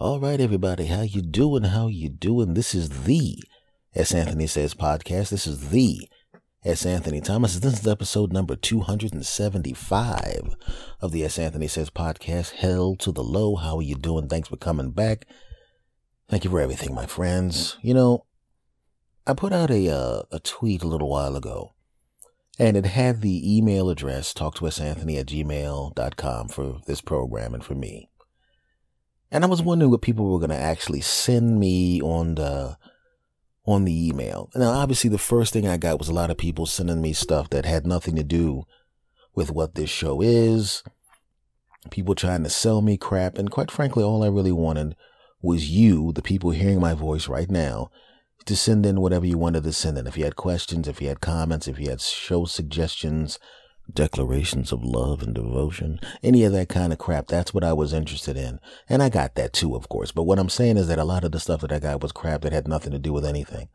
All right, everybody, how you doing? How you doing? This is the S. Anthony Says podcast. This is the S. Anthony Thomas. This is episode number 275 of the S. Anthony Says podcast. Hell to the low. How are you doing? Thanks for coming back. Thank you for everything, my friends. You know, I put out a, uh, a tweet a little while ago and it had the email address talk to us anthony at gmail.com for this program and for me and I was wondering what people were going to actually send me on the on the email. Now, obviously, the first thing I got was a lot of people sending me stuff that had nothing to do with what this show is. People trying to sell me crap, and quite frankly, all I really wanted was you, the people hearing my voice right now, to send in whatever you wanted to send in. If you had questions, if you had comments, if you had show suggestions, declarations of love and devotion, any of that kind of crap. That's what I was interested in. And I got that too, of course. But what I'm saying is that a lot of the stuff that I got was crap that had nothing to do with anything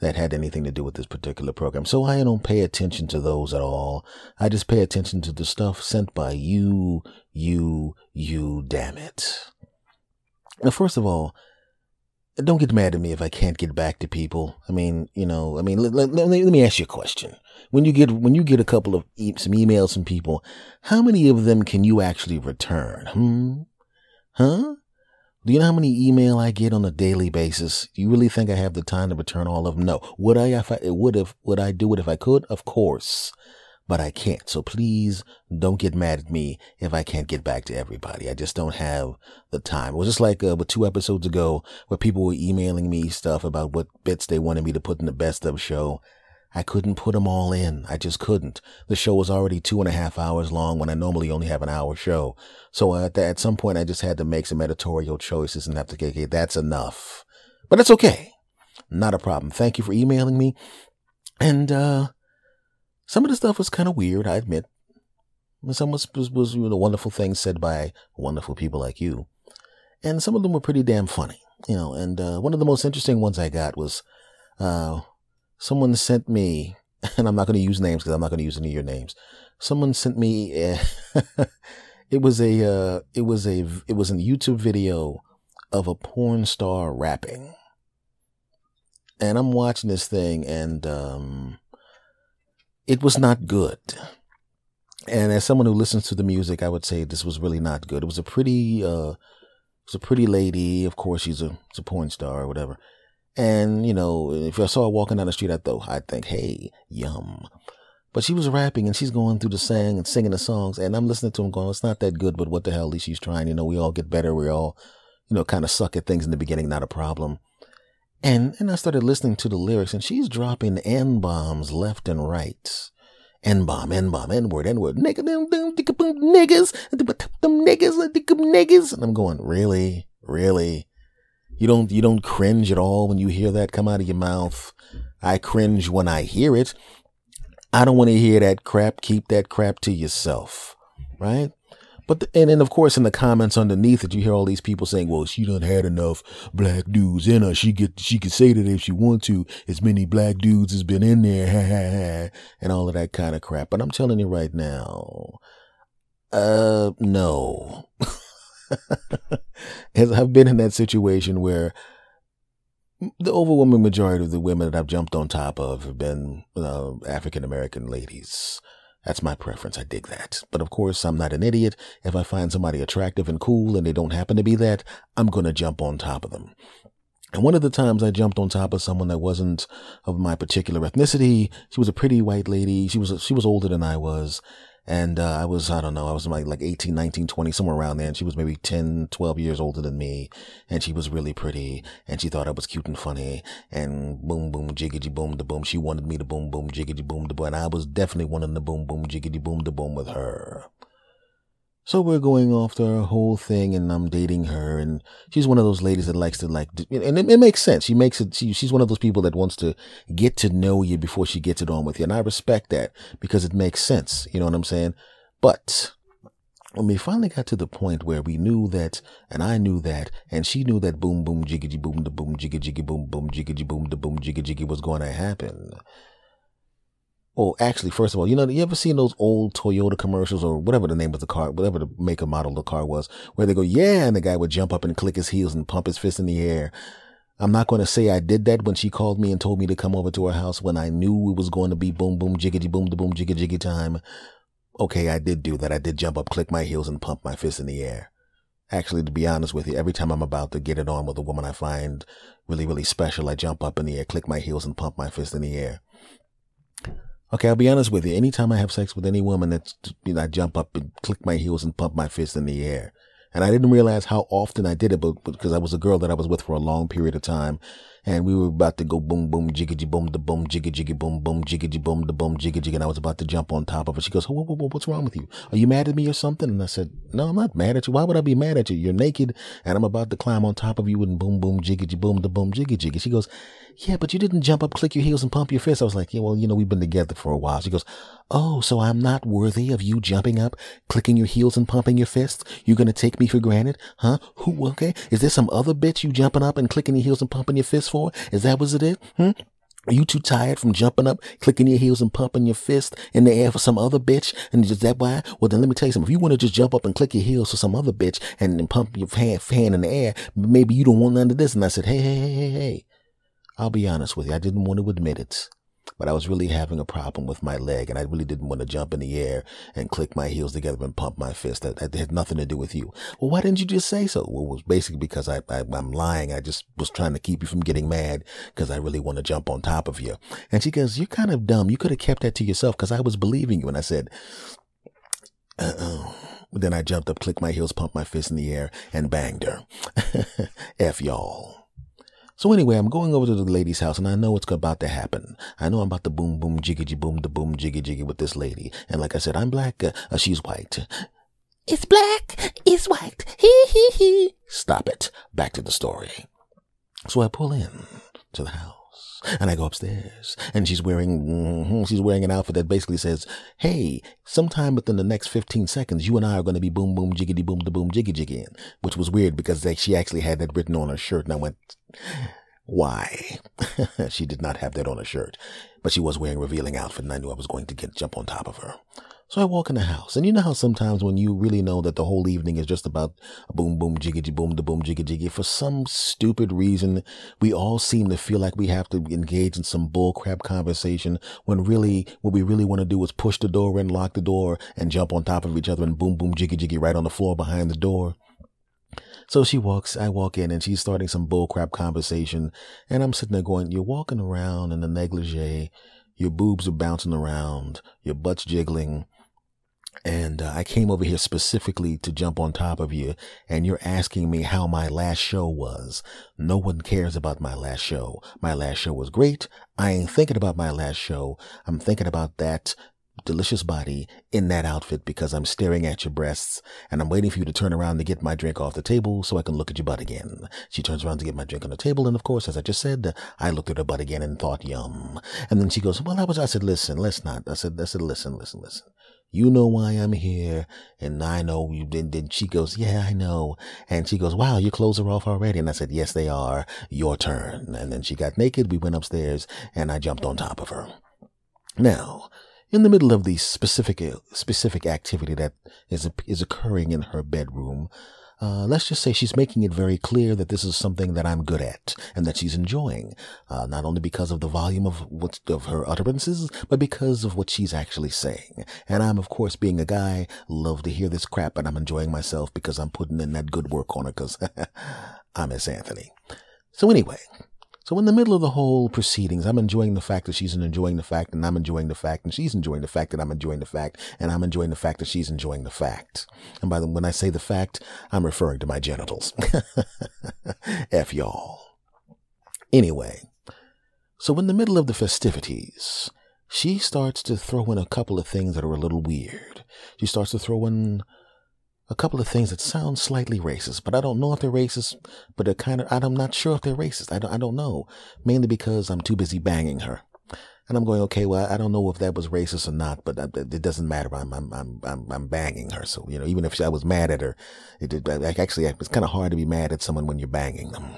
that had anything to do with this particular program. So I don't pay attention to those at all. I just pay attention to the stuff sent by you, you, you, damn it. Now, first of all, don't get mad at me if I can't get back to people. I mean, you know, I mean, let, let, let, me, let me ask you a question. When you get, when you get a couple of e- some emails from people, how many of them can you actually return? Hmm? Huh? Do you know how many email I get on a daily basis? Do you really think I have the time to return all of them? No. Would I, if I, would if, would I do it if I could? Of course but I can't. So please don't get mad at me if I can't get back to everybody. I just don't have the time. It was just like uh, two episodes ago where people were emailing me stuff about what bits they wanted me to put in the best of show. I couldn't put them all in. I just couldn't. The show was already two and a half hours long when I normally only have an hour show. So uh, at, at some point, I just had to make some editorial choices and have to, okay, that's enough. But it's okay. Not a problem. Thank you for emailing me. And, uh, some of the stuff was kind of weird, I admit. Some was, was, was you know, wonderful things said by wonderful people like you. And some of them were pretty damn funny, you know. And uh, one of the most interesting ones I got was uh, someone sent me, and I'm not going to use names because I'm not going to use any of your names. Someone sent me, it was a, uh, it was a, it was a YouTube video of a porn star rapping. And I'm watching this thing and, um, it was not good. And as someone who listens to the music, I would say this was really not good. It was a pretty, uh, it was a pretty lady. Of course, she's a, she's a porn star or whatever. And, you know, if I saw her walking down the street, I thought, I'd think, hey, yum. But she was rapping and she's going through the song and singing the songs. And I'm listening to them going, it's not that good, but what the hell, at least she's trying. You know, we all get better. We all, you know, kind of suck at things in the beginning, not a problem. And, and I started listening to the lyrics and she's dropping N bombs left and right. N bomb, N bomb, N word, N word, nigga, niggas, niggas, niggas. And I'm going, really, really? You don't, you don't cringe at all when you hear that come out of your mouth. I cringe when I hear it. I don't want to hear that crap. Keep that crap to yourself, right? But the, and then of course in the comments underneath it, you hear all these people saying, "Well, she done had enough black dudes in her. She get she can say that if she want to. As many black dudes has been in there, and all of that kind of crap." But I'm telling you right now, uh, no. As I've been in that situation where the overwhelming majority of the women that I've jumped on top of have been uh, African American ladies. That's my preference. I dig that. But of course, I'm not an idiot. If I find somebody attractive and cool and they don't happen to be that, I'm going to jump on top of them. And one of the times I jumped on top of someone that wasn't of my particular ethnicity, she was a pretty white lady. She was, she was older than I was. And, uh, I was, I don't know, I was like, like 18, 19, 20, somewhere around there. And she was maybe 10, 12 years older than me. And she was really pretty. And she thought I was cute and funny. And boom, boom, jiggity boom, the boom. She wanted me to boom, boom, jiggity boom, the boom. And I was definitely wanting the boom, boom, jiggity boom, the boom with her. So we're going off the whole thing and I'm dating her and she's one of those ladies that likes to like, and it, it, makes sense. She makes it, she, she's one of those people that wants to get to know you before she gets it on with you. And I respect that because it makes sense. You know what I'm saying? But when we finally got to the point where we knew that, and I knew that, and she knew that boom, boom, jiggity, boom, the boom, jiggy, jiggy, boom, boom, jiggity, boom, the boom, jiggy, jiggy was going to happen Oh, actually, first of all, you know, you ever seen those old Toyota commercials or whatever the name of the car, whatever the make or model of the car was, where they go, yeah, and the guy would jump up and click his heels and pump his fist in the air. I'm not going to say I did that when she called me and told me to come over to her house when I knew it was going to be boom, boom, jiggity, boom, the boom, jiggy, jiggy time. Okay, I did do that. I did jump up, click my heels, and pump my fist in the air. Actually, to be honest with you, every time I'm about to get it on with a woman I find really, really special, I jump up in the air, click my heels, and pump my fist in the air. Okay, I'll be honest with you. Anytime I have sex with any woman, that's, you know, I jump up and click my heels and pump my fist in the air. And I didn't realize how often I did it, but because I was a girl that I was with for a long period of time and we were about to go boom, boom, jiggity, boom, the boom, jiggy, jiggy, boom, boom, jiggity, boom, the boom, jiggy, jiggy. And I was about to jump on top of her. She goes, whoa, whoa, whoa, what's wrong with you? Are you mad at me or something? And I said, no, I'm not mad at you. Why would I be mad at you? You're naked and I'm about to climb on top of you and boom, boom, jiggity, boom, the boom, jiggy, jiggy. She goes, yeah, but you didn't jump up, click your heels and pump your fist. I was like, yeah, well, you know, we've been together for a while. She goes, oh, so I'm not worthy of you jumping up, clicking your heels and pumping your fists? You're going to take me for granted? Huh? Who, okay? Is there some other bitch you jumping up and clicking your heels and pumping your fists for? Is that what it is? Hmm? Are you too tired from jumping up, clicking your heels and pumping your fist in the air for some other bitch? And is that why? Well, then let me tell you something. If you want to just jump up and click your heels for some other bitch and, pump your hand in the air, maybe you don't want none of this. And I said, hey, hey, hey, hey, hey. I'll be honest with you. I didn't want to admit it but I was really having a problem with my leg and I really didn't want to jump in the air and click my heels together and pump my fist. That, that had nothing to do with you. Well, why didn't you just say so? Well, it was basically because I, I, am lying. I just was trying to keep you from getting mad because I really want to jump on top of you. And she goes, you're kind of dumb. You could have kept that to yourself because I was believing you. And I said, uh-uh. Then I jumped up, clicked my heels, pumped my fist in the air and banged her. F y'all. So anyway, I'm going over to the lady's house and I know what's about to happen. I know I'm about to boom, boom, jiggy, boom, the boom, jiggy, jiggy with this lady. And like I said, I'm black. Uh, uh, she's white. It's black. It's white. Hee hee hee. Stop it. Back to the story. So I pull in to the house and I go upstairs and she's wearing, mm-hmm, she's wearing an outfit that basically says, Hey, sometime within the next 15 seconds, you and I are going to be boom, boom, jiggity, boom, the boom, jiggy, jiggy, which was weird because they, she actually had that written on her shirt and I went, why? she did not have that on her shirt, but she was wearing revealing outfit and I knew I was going to get jump on top of her. So I walk in the house, and you know how sometimes when you really know that the whole evening is just about boom, boom, jiggy, boom, the boom, jiggy, jiggy, for some stupid reason, we all seem to feel like we have to engage in some bullcrap conversation when really what we really want to do is push the door in, lock the door, and jump on top of each other and boom, boom, jiggy, jiggy right on the floor behind the door. So she walks, I walk in and she's starting some bullcrap conversation. And I'm sitting there going, you're walking around in a negligee. Your boobs are bouncing around. Your butt's jiggling. And uh, I came over here specifically to jump on top of you, and you're asking me how my last show was. No one cares about my last show. My last show was great. I ain't thinking about my last show. I'm thinking about that delicious body in that outfit because I'm staring at your breasts and I'm waiting for you to turn around to get my drink off the table so I can look at your butt again. She turns around to get my drink on the table. And of course, as I just said, I looked at her butt again and thought, yum. And then she goes, well, I was, I said, listen, let's not. I said, I said, listen, listen, listen. You know why I'm here. And I know you did. Then she goes, yeah, I know. And she goes, wow, your clothes are off already. And I said, yes, they are. Your turn. And then she got naked. We went upstairs and I jumped on top of her. Now, in the middle of the specific specific activity that is is occurring in her bedroom, uh, let's just say she's making it very clear that this is something that I'm good at and that she's enjoying, uh, not only because of the volume of what of her utterances, but because of what she's actually saying. And I'm, of course, being a guy, love to hear this crap, and I'm enjoying myself because I'm putting in that good work on her because I'm Miss Anthony. So anyway, so in the middle of the whole proceedings, I'm enjoying the fact that she's enjoying the fact and I'm enjoying the fact and she's enjoying the fact that I'm enjoying the fact and I'm enjoying the fact that she's enjoying the fact. And by the, when I say the fact, I'm referring to my genitals. F y'all. Anyway, so in the middle of the festivities, she starts to throw in a couple of things that are a little weird. She starts to throw in a couple of things that sound slightly racist, but I don't know if they're racist, but they're kind of, I'm not sure if they're racist. I don't, I don't know. Mainly because I'm too busy banging her. And I'm going, okay, well, I don't know if that was racist or not, but it doesn't matter. I'm, I'm, I'm, I'm, I'm banging her. So, you know, even if I was mad at her, it did, actually, it's kind of hard to be mad at someone when you're banging them.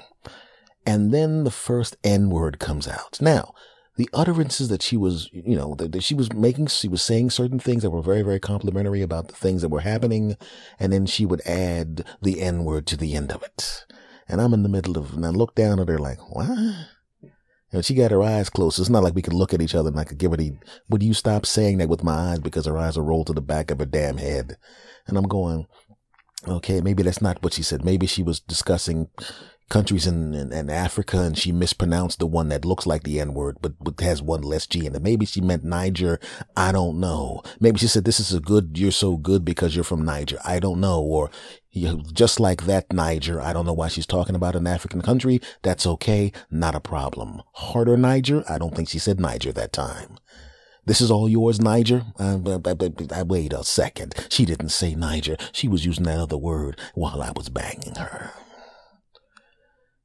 And then the first N word comes out. Now, the utterances that she was, you know, that, that, she was making, she was saying certain things that were very, very complimentary about the things that were happening. And then she would add the N word to the end of it. And I'm in the middle of, and I look down at her like, what? And she got her eyes closed. It's not like we could look at each other and I could give her the, would you stop saying that with my eyes because her eyes are rolled to the back of her damn head? And I'm going, okay, maybe that's not what she said. Maybe she was discussing countries in, in, in, Africa and she mispronounced the one that looks like the N word, but, but has one less G in it. Maybe she meant Niger. I don't know. Maybe she said, this is a good, you're so good because you're from Niger. I don't know. Or just like that Niger. I don't know why she's talking about an African country. That's okay. Not a problem. Harder Niger. I don't think she said Niger that time. This is all yours, Niger? Uh, I, wait a second. She didn't say Niger. She was using that other word while I was banging her.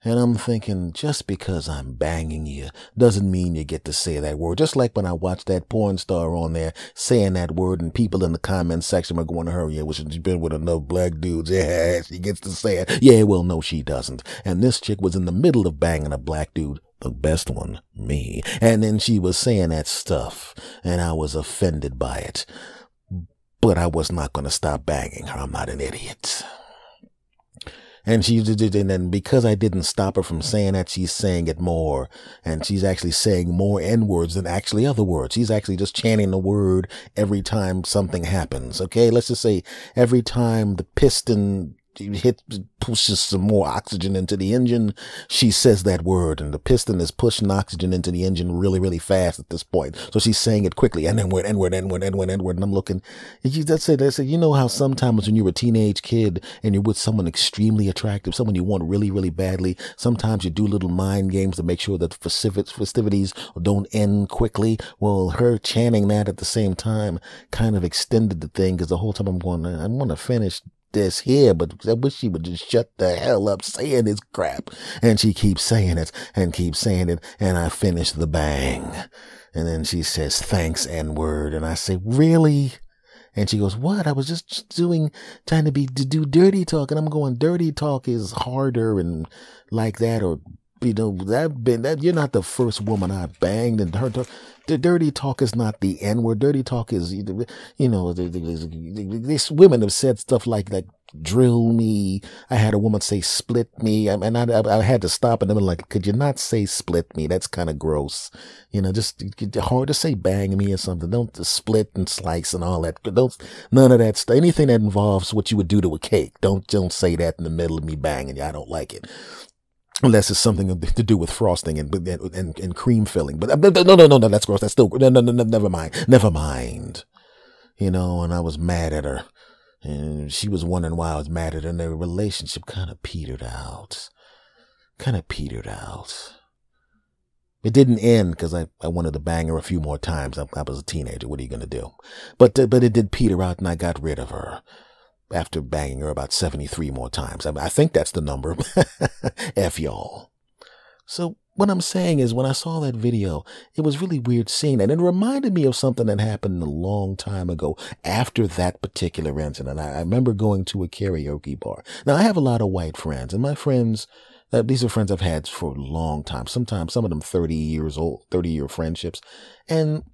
And I'm thinking, just because I'm banging you doesn't mean you get to say that word. Just like when I watched that porn star on there saying that word and people in the comment section are going to her, yeah, well, she's been with enough black dudes. Yeah, she gets to say it. Yeah, well, no, she doesn't. And this chick was in the middle of banging a black dude. The best one, me. And then she was saying that stuff and I was offended by it. But I was not going to stop banging her. I'm not an idiot. And she and then because I didn't stop her from saying that, she's saying it more. And she's actually saying more N words than actually other words. She's actually just chanting the word every time something happens. Okay. Let's just say every time the piston hit pushes some more oxygen into the engine, she says that word, and the piston is pushing oxygen into the engine really, really fast at this point. So she's saying it quickly, and then word, and word, and word, and I'm looking, and that's it. That's it. You know how sometimes when you're a teenage kid and you're with someone extremely attractive, someone you want really, really badly, sometimes you do little mind games to make sure that festivities don't end quickly. Well, her chanting that at the same time kind of extended the thing because the whole time I'm going, I want to finish this here, but I wish she would just shut the hell up saying this crap. And she keeps saying it and keeps saying it. And I finish the bang. And then she says, thanks, N word. And I say, really? And she goes, what? I was just doing, trying to be, to do dirty talk. And I'm going, dirty talk is harder and like that or you know, that been that you're not the first woman I banged, and her the dirty talk is not the N word. Dirty talk is, you know, these women have said stuff like like drill me. I had a woman say split me, and I, I, I had to stop and I'm like, could you not say split me? That's kind of gross. You know, just hard to say bang me or something. Don't split and slice and all that. Don't none of that stuff. Anything that involves what you would do to a cake. Don't don't say that in the middle of me banging you. I don't like it unless it's something to do with frosting and and, and cream filling. But no, no, no, no, that's gross. That's still no, no, no, never mind, never mind. You know, and I was mad at her, and she was wondering why I was mad at her. And their relationship kind of petered out, kind of petered out. It didn't end because I, I wanted to bang her a few more times. I, I was a teenager. What are you going to do? But, uh, but it did peter out and I got rid of her after banging her about 73 more times. I, I think that's the number. F y'all. So what I'm saying is when I saw that video, it was really weird seeing that. And it reminded me of something that happened a long time ago after that particular incident. I, I remember going to a karaoke bar. Now I have a lot of white friends and my friends, uh, these are friends I've had for a long time. Sometimes some of them 30 years old, 30 year friendships. And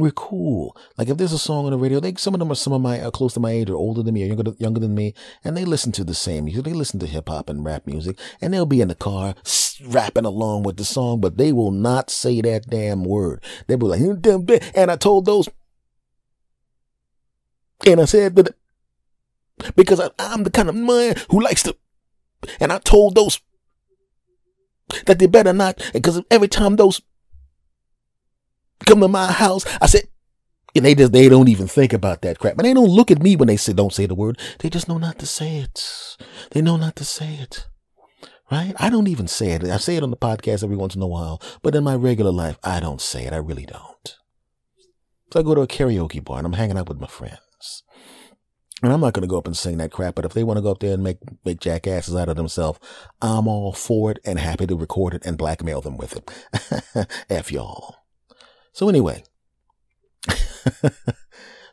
we're cool. Like if there's a song on the radio, they some of them are some of my uh, close to my age or older than me or younger younger than me, and they listen to the same music. They listen to hip hop and rap music, and they'll be in the car rapping along with the song, but they will not say that damn word. They will be like, and I told those, and I said that because I, I'm the kind of man who likes to, and I told those that they better not, because every time those come to my house. I said, and they just, they don't even think about that crap. And they don't look at me when they say, don't say the word. They just know not to say it. They know not to say it. Right? I don't even say it. I say it on the podcast every once in a while, but in my regular life, I don't say it. I really don't. So I go to a karaoke bar and I'm hanging out with my friends. And I'm not going to go up and sing that crap, but if they want to go up there and make, make jackasses out of themselves, I'm all for it and happy to record it and blackmail them with it. F y'all. So anyway,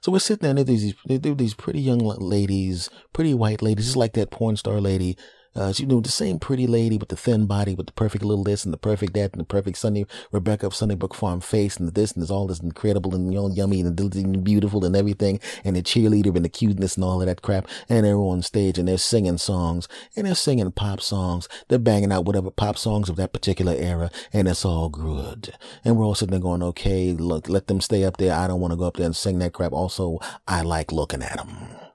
so we're sitting there and there's these, there these pretty young ladies, pretty white ladies, just like that porn star lady Uh, she knew the same pretty lady with the thin body, with the perfect little this and the perfect that and the perfect Sunny Rebecca of Sunnybrook Farm face and the this and there's all this incredible and you know, yummy and beautiful and everything and the cheerleader and the cuteness and all of that crap. And they're on stage and they're singing songs and they're singing pop songs. They're banging out whatever pop songs of that particular era and it's all good. And we're all sitting there going, okay, look, let them stay up there. I don't want to go up there and sing that crap. Also, I like looking at them.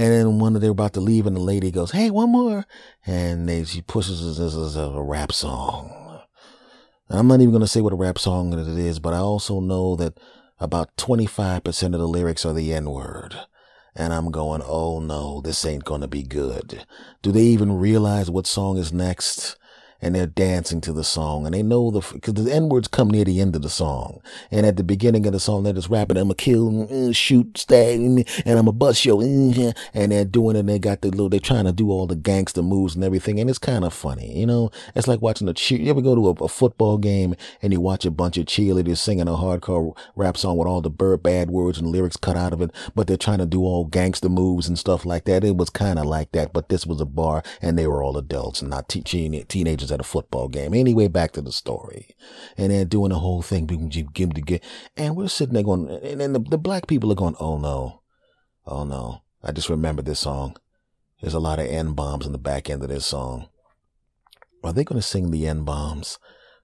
And then one of they're about to leave, and the lady goes, "Hey, one more," and they, she pushes this as a rap song. I'm not even to say what a rap song it is, but I also know that about 25% of the lyrics are the N word. And I'm going, oh no, this ain't to be good. Do they even realize what song is next? And they're dancing to the song and they know the, cause the N words come near the end of the song. And at the beginning of the song, they're just rapping, I'm gonna kill, uh, shoot, stab, and I'm a bust yo, and they're doing it and they got the little, they're trying to do all the gangster moves and everything. And it's kind of funny, you know, it's like watching a cheer, you ever go to a, a, football game and you watch a bunch of cheerleaders singing a hardcore rap song with all the bird bad words and lyrics cut out of it, but they're trying to do all gangster moves and stuff like that. It was kind of like that, but this was a bar and they were all adults and not te- teenagers at a football game. Anyway, back to the story. And they're doing the whole thing. And we're sitting there going, and then the, the black people are going, oh no, oh no. I just remember this song. There's a lot of N bombs in the back end of this song. Are they going to sing the N bombs?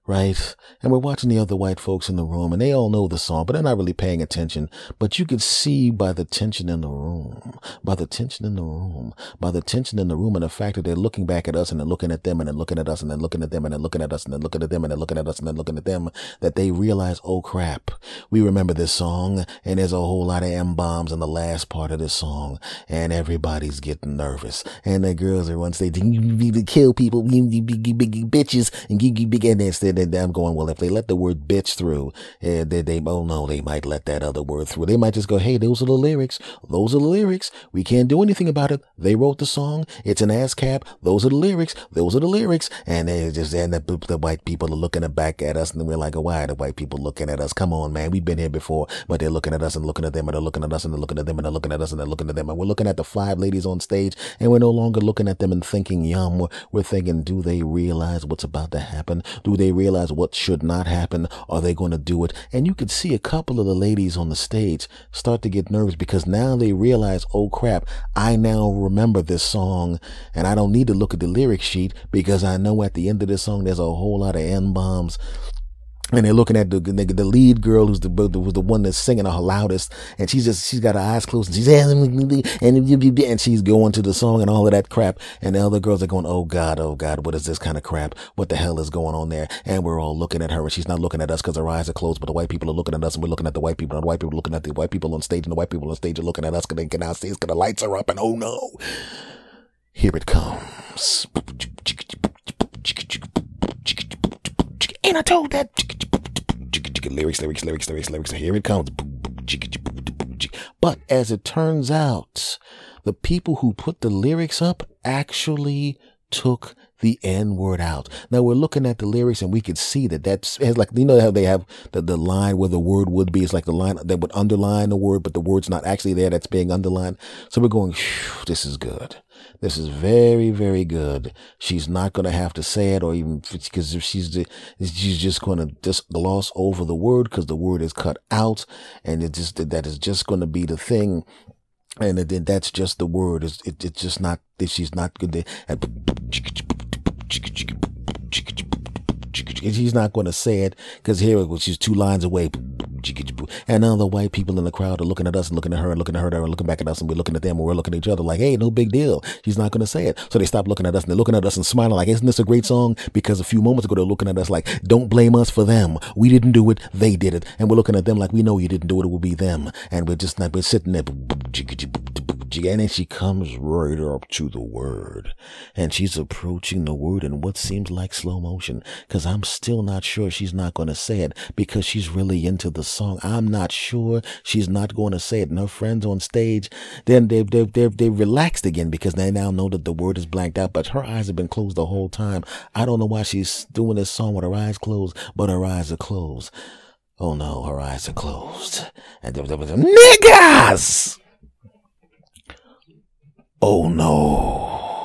Right? And we're watching the other white folks in the room and they all know the song, but they're not really paying attention. But you could see by the tension in the room, by the tension in the room, by the tension in the room and the fact that they're looking back at us and then looking at them and then looking at us and then looking at them and then looking at us and then looking at them and then looking at us and then looking at them that they realize, oh crap, we remember this song and there's a whole lot of M bombs in the last part of this song and everybody's getting nervous and the girls are on stage, you kill people, bitches and big and instead then I'm going, well, if they let the word bitch through, eh, they, they, oh no, they might let that other word through. They might just go, hey, those are the lyrics. Those are the lyrics. We can't do anything about it. They wrote the song. It's an ASCAP. Those are the lyrics. Those are the lyrics. And they just, and the, the white people are looking back at us and we're like, why are the white people looking at us? Come on, man. We've been here before, but they're looking at us and looking at them and they're looking at us and they're looking at them and they're looking at us and they're looking at them. And we're looking at the five ladies on stage and we're no longer looking at them and thinking, yum. We're, we're thinking, do they realize what's about to happen? Do they realize what should not happen? Are they going to do it? And you could see a couple of the ladies on the stage start to get nervous because now they realize, oh crap, I now remember this song and I don't need to look at the lyric sheet because I know at the end of this song there's a whole lot of N bombs and they're looking at the, the, lead girl who's the was the one that's singing the loudest, and she's just she's got her eyes closed, and she's and and she's going to the song and all of that crap, and the other girls are going, oh god, oh god, what is this kind of crap? What the hell is going on there? And we're all looking at her, and she's not looking at us because her eyes are closed, but the white people are looking at us, and we're looking at the white people, and the white people are looking at the white people on stage, and the white people on stage are looking at us because they can now see because the lights are up, and oh no, here it comes. And I told that lyrics, lyrics, lyrics, lyrics, lyrics. Here it comes. But as it turns out, the people who put the lyrics up actually took the N word out. Now we're looking at the lyrics and we can see that that's like, you know how they have the, the line where the word would be. It's like the line that would underline the word, but the word's not actually there. That's being underlined. So we're going, this is good. This is very, very good. She's not going to have to say it or even because if she's, she's just going to just gloss over the word because the word is cut out and it just, that is just going to be the thing and then that's just the word. It's, it, it's just not, that she's not good. To, she's not going to say it because here it was. she's two lines away. And all the white people in the crowd are looking at us and looking at her and looking at her and looking back at us and we're looking at them and we're looking at each other like, hey, no big deal. She's not going to say it. So they stop looking at us and they're looking at us and smiling like, isn't this a great song? Because a few moments ago they're looking at us like, don't blame us for them. We didn't do it. They did it. And we're looking at them like, we know you didn't do it. It will be them. And we're just not, we're sitting there and she comes right up to the word and she's approaching the word in what seems like slow motion because I'm still not sure she's not going to say it because she's really into the song. I'm not sure she's not going to say it. And her friends on stage, then they, they, they, they relaxed again because they now know that the word is blanked out, but her eyes have been closed the whole time. I don't know why she's doing this song with her eyes closed, but her eyes are closed. Oh no, her eyes are closed. And there was, niggas! Oh no.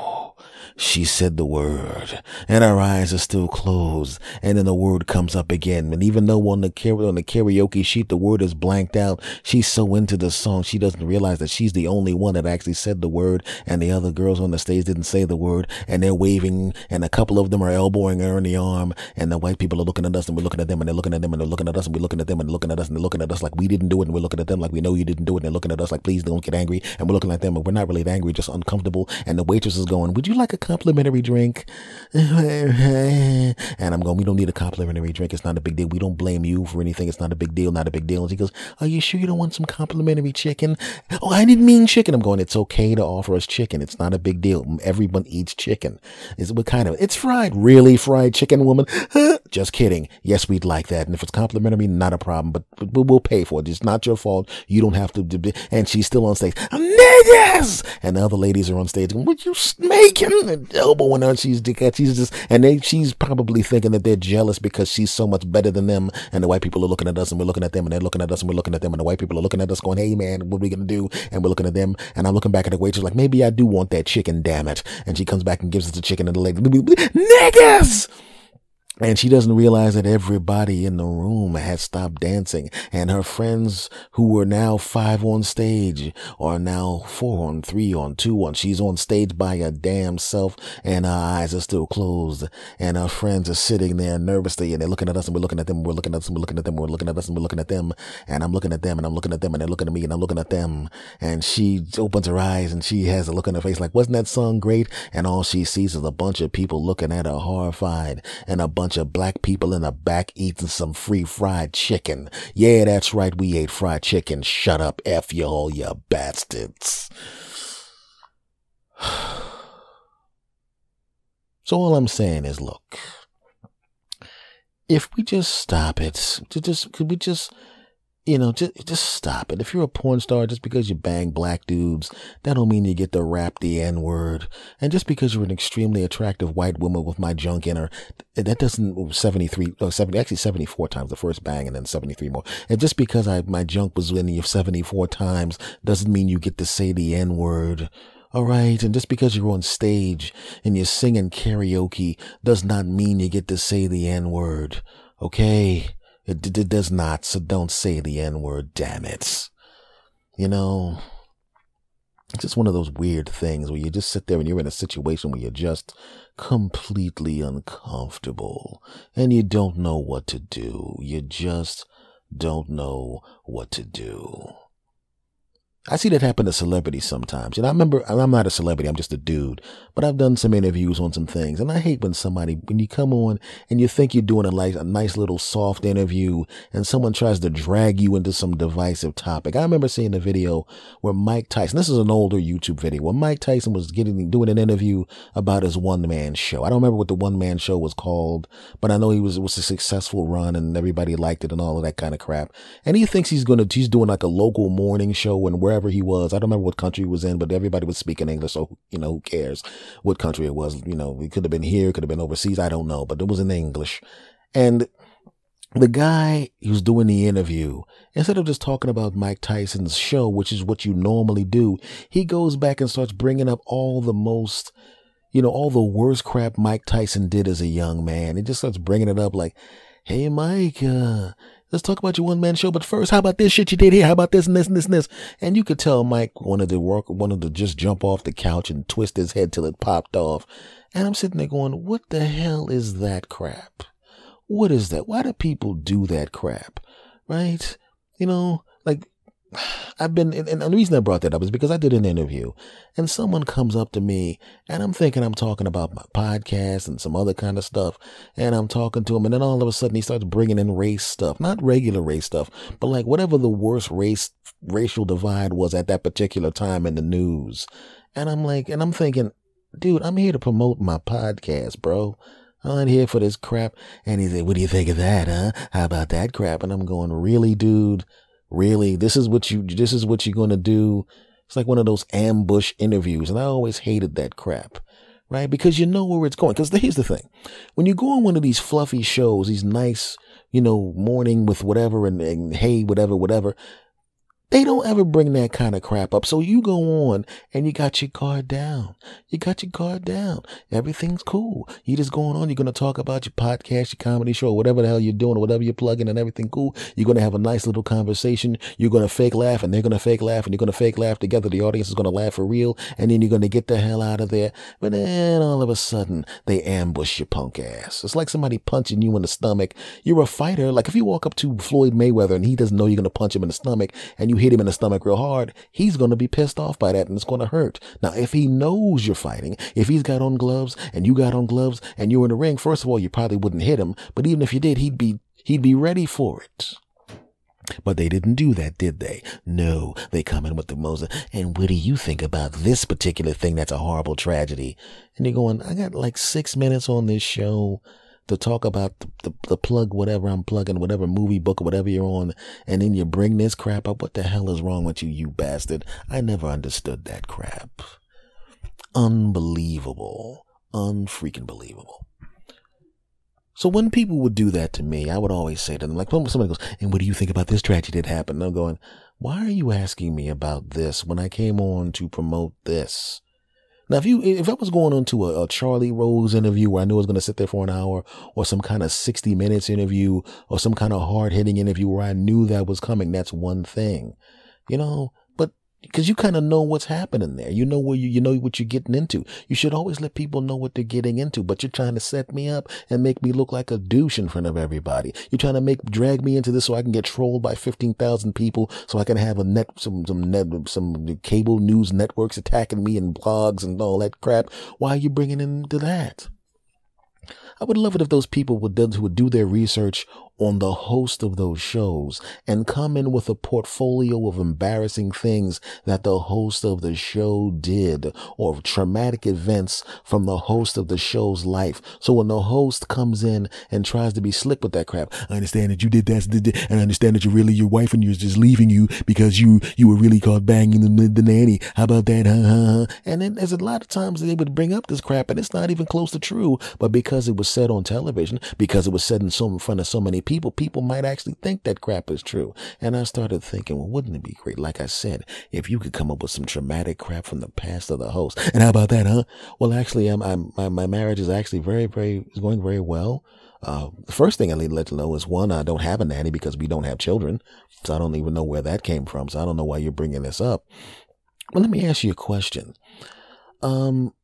She said the word and her eyes are still closed and then the word comes up again and even though on the on the karaoke sheet the word is blanked out she's so into the song she doesn't realize that she's the only one that actually said the word and the other girls on the stage didn't say the word and they're waving and a couple of them are elbowing her in the arm and the white people are looking at us and we're looking at them and they're looking at them and they're looking at us and we're looking at them and they're looking at us and they're looking at us like we didn't do it and we're looking at them like we know you didn't do it and they're looking at us like please don't get angry and we're looking at them and we're not really angry just uncomfortable and the waitress is going would you like a complimentary drink. And I'm going we don't need a complimentary drink. It's not a big deal. We don't blame you for anything. It's not a big deal. Not a big deal. And she goes are you sure you don't want some complimentary chicken? Oh I didn't mean chicken. I'm going it's okay to offer us chicken. It's not a big deal. Everyone eats chicken. Is what kind of it's fried. Really fried chicken woman? Just kidding. Yes we'd like that. And if it's complimentary not a problem. But, but we'll pay for it. It's not your fault. You don't have to and she's still on stage. Niggas! And the other ladies are on stage what you making elbowing her she's dickhead. she's just and they she's probably thinking that they're jealous because she's so much better than them and the white people are looking at us and we're looking at them and they're looking at us and we're looking at them and the white people are looking at us going hey man what are we gonna do? And we're looking at them and I'm looking back at the waitress like maybe I do want that chicken damn it. And she comes back and gives us the chicken and the lady niggas and she doesn't realize that everybody in the room has stopped dancing and her friends who were now five on stage are now four on three on two on. She's on stage by her damn self and her eyes are still closed and her friends are sitting there nervously and they're looking at us and we're looking at them. We're looking at us and we're looking at them. We're looking at us and we're looking at them and I'm looking at them and I'm looking at them and they're looking at me and I'm looking at them and she opens her eyes and she has a look on her face like, wasn't that song great? And all she sees is a bunch of people looking at her horrified and a bunch of black people in the back eating some free fried chicken. Yeah, that's right. We ate fried chicken. Shut up, F you all, you bastards. So all I'm saying is, look, if we just stop it, just could we just you know, just just stop it. If you're a porn star, just because you bang black dudes, that don't mean you get to rap the N word. And just because you're an extremely attractive white woman with my junk in her, that doesn't 73, oh, 70, actually 74 times the first bang and then 73 more. And just because I my junk was in you 74 times doesn't mean you get to say the N word. All right. And just because you're on stage and you're singing karaoke does not mean you get to say the N word. Okay. It, it does not, so don't say the N word, damn it. You know, it's just one of those weird things where you just sit there and you're in a situation where you're just completely uncomfortable and you don't know what to do. You just don't know what to do. I see that happen to celebrities sometimes. And I remember, I'm not a celebrity, I'm just a dude, but I've done some interviews on some things. And I hate when somebody, when you come on and you think you're doing a nice, a nice little soft interview and someone tries to drag you into some divisive topic. I remember seeing a video where Mike Tyson, this is an older YouTube video, where Mike Tyson was getting, doing an interview about his one man show. I don't remember what the one man show was called, but I know he was, was a successful run and everybody liked it and all of that kind of crap. And he thinks he's going to, he's doing like a local morning show and where wherever he was. I don't remember what country he was in, but everybody was speaking English. So, you know, who cares what country it was? You know, it could have been here, it could have been overseas. I don't know, but it was in English. And the guy who's doing the interview, instead of just talking about Mike Tyson's show, which is what you normally do, he goes back and starts bringing up all the most, you know, all the worst crap Mike Tyson did as a young man. He just starts bringing it up like, Hey, Mike, uh, Let's talk about your one man show. But first, how about this shit you did here? How about this and this and this and this? And you could tell Mike wanted to work, wanted to just jump off the couch and twist his head till it popped off. And I'm sitting there going, what the hell is that crap? What is that? Why do people do that crap? Right? You know, like I've been, and the reason I brought that up is because I did an interview and someone comes up to me and I'm thinking I'm talking about my podcast and some other kind of stuff. And I'm talking to him and then all of a sudden he starts bringing in race stuff, not regular race stuff, but like whatever the worst race, racial divide was at that particular time in the news. And I'm like, and I'm thinking, dude, I'm here to promote my podcast, bro. I'm not here for this crap. And he said, what do you think of that, huh? How about that crap? And I'm going, really, dude? Really? This is what you, this is what you're going to do? It's like one of those ambush interviews. And I always hated that crap, right? Because you know where it's going. Because here's the thing. When you go on one of these fluffy shows, these nice, you know, morning with whatever and, and hey, whatever, whatever, They don't ever bring that kind of crap up. So you go on and you got your guard down. You got your guard down. Everything's cool. You just going on. You're going to talk about your podcast, your comedy show, whatever the hell you're doing, whatever you're plugging and everything cool. You're going to have a nice little conversation. You're going to fake laugh and they're going to fake laugh and you're going to fake laugh together. The audience is going to laugh for real. And then you're going to get the hell out of there. But then all of a sudden they ambush your punk ass. It's like somebody punching you in the stomach. You're a fighter. Like if you walk up to Floyd Mayweather and he doesn't know you're going to punch him in the stomach and you hit him in the stomach real hard, he's going to be pissed off by that and it's going to hurt. Now, if he knows you're fighting, if he's got on gloves and you got on gloves and you're in the ring, first of all, you probably wouldn't hit him. But even if you did, he'd be, he'd be ready for it. But they didn't do that, did they? No, they come in with the most, and what do you think about this particular thing that's a horrible tragedy? And you're going, I got like six minutes on this show to talk about the, the, the, plug, whatever I'm plugging, whatever movie, book, or whatever you're on, and then you bring this crap up. What the hell is wrong with you, you bastard? I never understood that crap. Unbelievable. Unfreaking believable. So when people would do that to me, I would always say to them, like, somebody goes, and what do you think about this tragedy that happened? And I'm going, why are you asking me about this when I came on to promote this? Now, if you, if I was going on to a, a Charlie Rose interview where I knew I was going to sit there for an hour or some kind of 60 minutes interview or some kind of hard hitting interview where I knew that was coming, that's one thing, you know, because you kind of know what's happening there. You know where you, you know what you're getting into. You should always let people know what they're getting into, but you're trying to set me up and make me look like a douche in front of everybody. You're trying to make, drag me into this so I can get trolled by 15,000 people so I can have a net, some, some net, some cable news networks attacking me and blogs and all that crap. Why are you bringing into that? I would love it if those people would, would do their research on the host of those shows and come in with a portfolio of embarrassing things that the host of the show did or traumatic events from the host of the show's life. So when the host comes in and tries to be slick with that crap, I understand that you did that, and I understand that you're really your wife and you're just leaving you because you you were really caught banging the, the nanny. How about that? Huh, huh, huh? And then there's a lot of times they would bring up this crap and it's not even close to true, but because it was said on television, because it was said in so in front of so many people, people might actually think that crap is true. And I started thinking, well, wouldn't it be great? Like I said, if you could come up with some traumatic crap from the past of the host. And how about that, huh? Well, actually, I'm, I'm my, my marriage is actually very, very, is going very well. Uh, the first thing I need to let you know is one, I don't have a nanny because we don't have children. So I don't even know where that came from. So I don't know why you're bringing this up. But let me ask you a question. Um,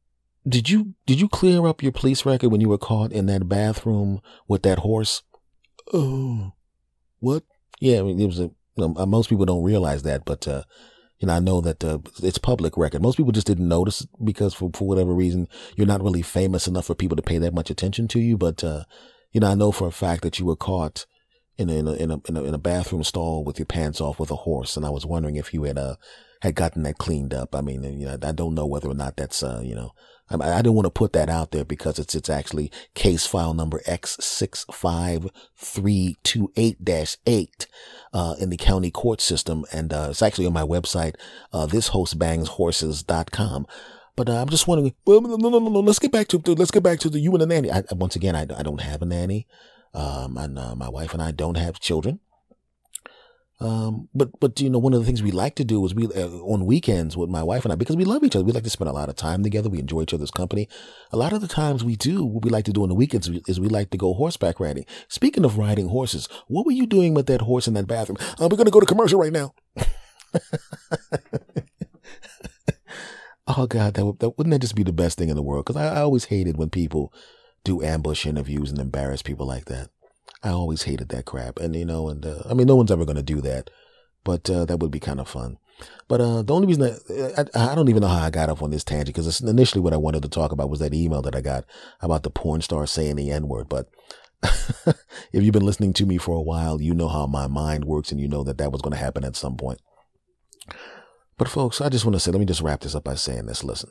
did you did you clear up your police record when you were caught in that bathroom with that horse? Oh, what? Yeah, I mean, it was a. Uh, most people don't realize that, but uh, you know, I know that uh, it's public record. Most people just didn't notice because for for whatever reason, you're not really famous enough for people to pay that much attention to you. But uh, you know, I know for a fact that you were caught in a, in a in a in a, in a bathroom stall with your pants off with a horse, and I was wondering if you had uh had gotten that cleaned up. I mean, you know, I don't know whether or not that's uh you know I, I didn't want to put that out there because it's it's actually case file number X six five three two eight dash eight uh, in the county court system, and uh, it's actually on my website, uh, thishostbangshorses.com. But uh, I'm just wondering. Well, no, no, no, no. Let's get back to let's get back to the you and the nanny. I, once again, I, I don't have a nanny. Um, and uh, my wife and I don't have children. Um, but, but, you know, one of the things we like to do is we, uh, on weekends with my wife and I, because we love each other, we like to spend a lot of time together. We enjoy each other's company. A lot of the times we do, what we like to do on the weekends is we like to go horseback riding. Speaking of riding horses, what were you doing with that horse in that bathroom? Uh, we're to go to commercial right now. oh God, that, would, that wouldn't that just be the best thing in the world? Cause I, I always hated when people do ambush interviews and embarrass people like that. I always hated that crap. And, you know, and, uh, I mean, no one's ever going to do that, but, uh, that would be kind of fun. But, uh, the only reason that, I, I don't even know how I got off on this tangent because initially what I wanted to talk about was that email that I got about the porn star saying the N word. But if you've been listening to me for a while, you know how my mind works and you know that that was going to happen at some point. But folks, I just want to say, let me just wrap this up by saying this. Listen,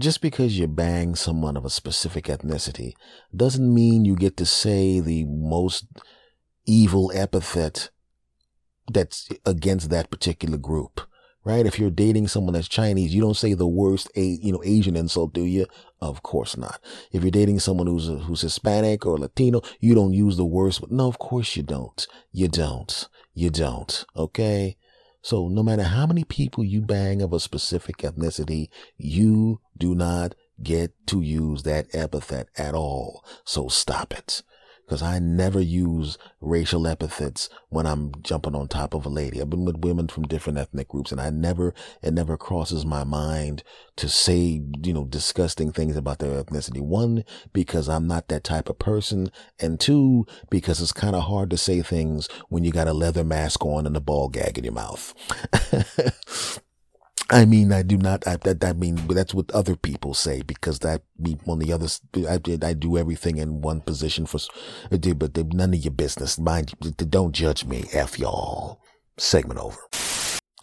just because you bang someone of a specific ethnicity doesn't mean you get to say the most evil epithet that's against that particular group, right? If you're dating someone that's Chinese, you don't say the worst, you know, Asian insult, do you? Of course not. If you're dating someone who's, who's Hispanic or Latino, you don't use the worst. No, of course you don't. You don't. you don't. Okay. So no matter how many people you bang of a specific ethnicity, you do not get to use that epithet at all. So stop it because I never use racial epithets when I'm jumping on top of a lady. I've been with women from different ethnic groups and I never, it never crosses my mind to say, you know, disgusting things about their ethnicity. One, because I'm not that type of person. And two, because it's kind of hard to say things when you got a leather mask on and a ball gag in your mouth. I mean, I do not. I, that I mean, that's what other people say because that me on the other. I I do everything in one position for, but none of your business. Mind, don't judge me. F y'all. Segment over.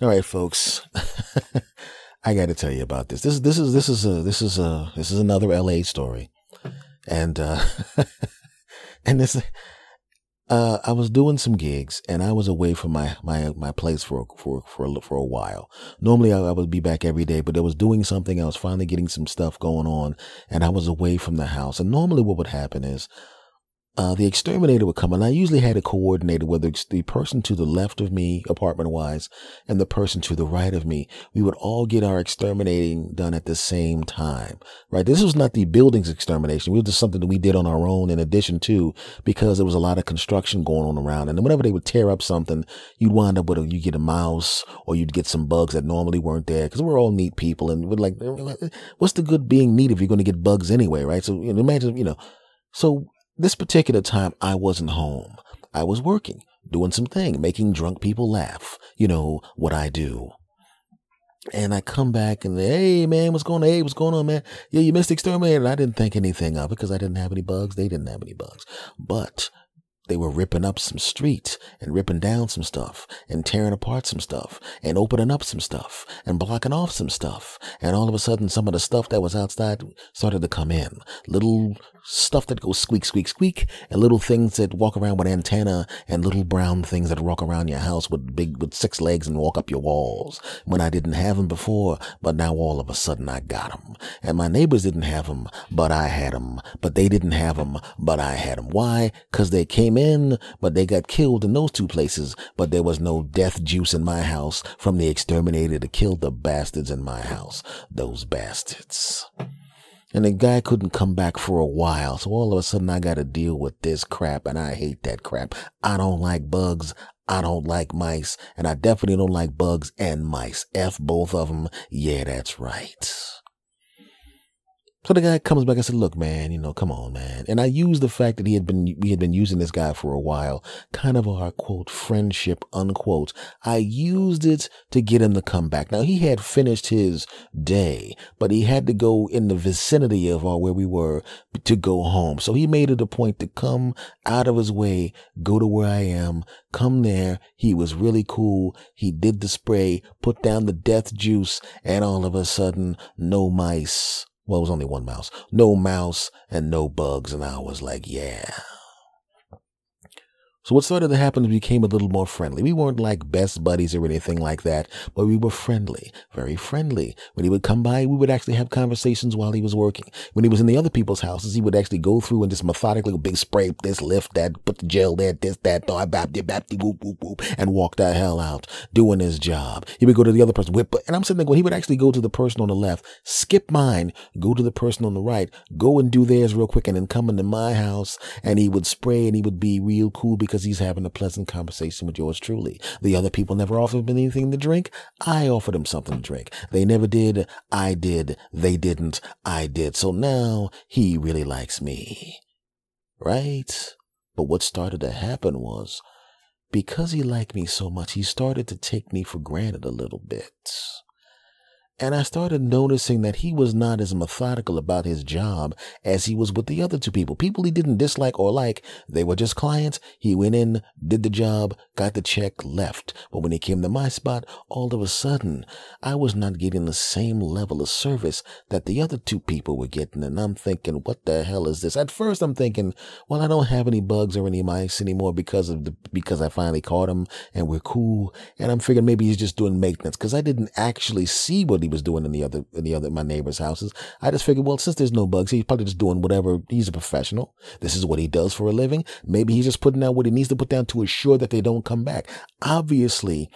All right, folks. I got to tell you about this. This this is this is a this is a this is another L.A. story, and uh, and this uh, I was doing some gigs and I was away from my, my, my place for, for, for, for a while. Normally I, I, would be back every day, but I was doing something. I was finally getting some stuff going on and I was away from the house. And normally what would happen is uh, the exterminator would come, and I usually had it coordinated whether it's the person to the left of me, apartment wise, and the person to the right of me. We would all get our exterminating done at the same time, right? This was not the building's extermination. It was just something that we did on our own in addition to because there was a lot of construction going on around. And whenever they would tear up something, you'd wind up with a, you get a mouse or you'd get some bugs that normally weren't there because we're all neat people. And we're like, what's the good being neat if you're going to get bugs anyway, right? So, you know, imagine, you know, so this particular time, I wasn't home. I was working, doing some thing, making drunk people laugh. You know what I do. And I come back and hey man, what's going on? Hey, what's going on, man? Yeah, you missed exterminator. I didn't think anything of it because I didn't have any bugs. They didn't have any bugs. But they were ripping up some streets and ripping down some stuff and tearing apart some stuff and opening up some stuff and blocking off some stuff. And all of a sudden, some of the stuff that was outside started to come in. Little stuff that goes squeak, squeak, squeak, and little things that walk around with antenna and little brown things that walk around your house with big, with six legs and walk up your walls. When I didn't have them before, but now all of a sudden I got them. And my neighbors didn't have them, but I had them. But they didn't have them, but I had them. Why? Cause they came in, but they got killed in those two places. But there was no death juice in my house from the exterminator to kill the bastards in my house. Those bastards. And the guy couldn't come back for a while. So all of a sudden I got to deal with this crap and I hate that crap. I don't like bugs. I don't like mice and I definitely don't like bugs and mice. F both of them. Yeah, that's right. So the guy comes back and said, look, man, you know, come on, man. And I used the fact that he had been, we had been using this guy for a while, kind of our quote, friendship, unquote. I used it to get him to come back. Now he had finished his day, but he had to go in the vicinity of where we were to go home. So he made it a point to come out of his way, go to where I am, come there. He was really cool. He did the spray, put down the death juice, and all of a sudden, no mice well, it was only one mouse. No mouse and no bugs. And I was like, yeah, so what started to happen is we became a little more friendly. We weren't like best buddies or anything like that, but we were friendly, very friendly. When he would come by, we would actually have conversations while he was working. When he was in the other people's houses, he would actually go through and just methodically big spray this, lift that, put the gel there, this, that, bap, bap, bap, whoop, whoop, whoop, and walk the hell out doing his job. He would go to the other person, whip, and I'm sitting there going, he would actually go to the person on the left, skip mine, go to the person on the right, go and do theirs real quick, and then come into my house, and he would spray and he would be real cool because because he's having a pleasant conversation with yours truly. The other people never offered him anything to drink. I offered him something to drink. They never did. I did. They didn't. I did. So now he really likes me. Right? But what started to happen was because he liked me so much, he started to take me for granted a little bit. And I started noticing that he was not as methodical about his job as he was with the other two people. People he didn't dislike or like. They were just clients. He went in, did the job, got the check, left. But when he came to my spot, all of a sudden, I was not getting the same level of service that the other two people were getting. And I'm thinking, what the hell is this? At first, I'm thinking, well, I don't have any bugs or any mice anymore because of the, because I finally caught him and we're cool. And I'm figuring maybe he's just doing maintenance because I didn't actually see what he he was doing in the other in the other my neighbors' houses. I just figured, well, since there's no bugs, he's probably just doing whatever. He's a professional. This is what he does for a living. Maybe he's just putting out what he needs to put down to assure that they don't come back. Obviously,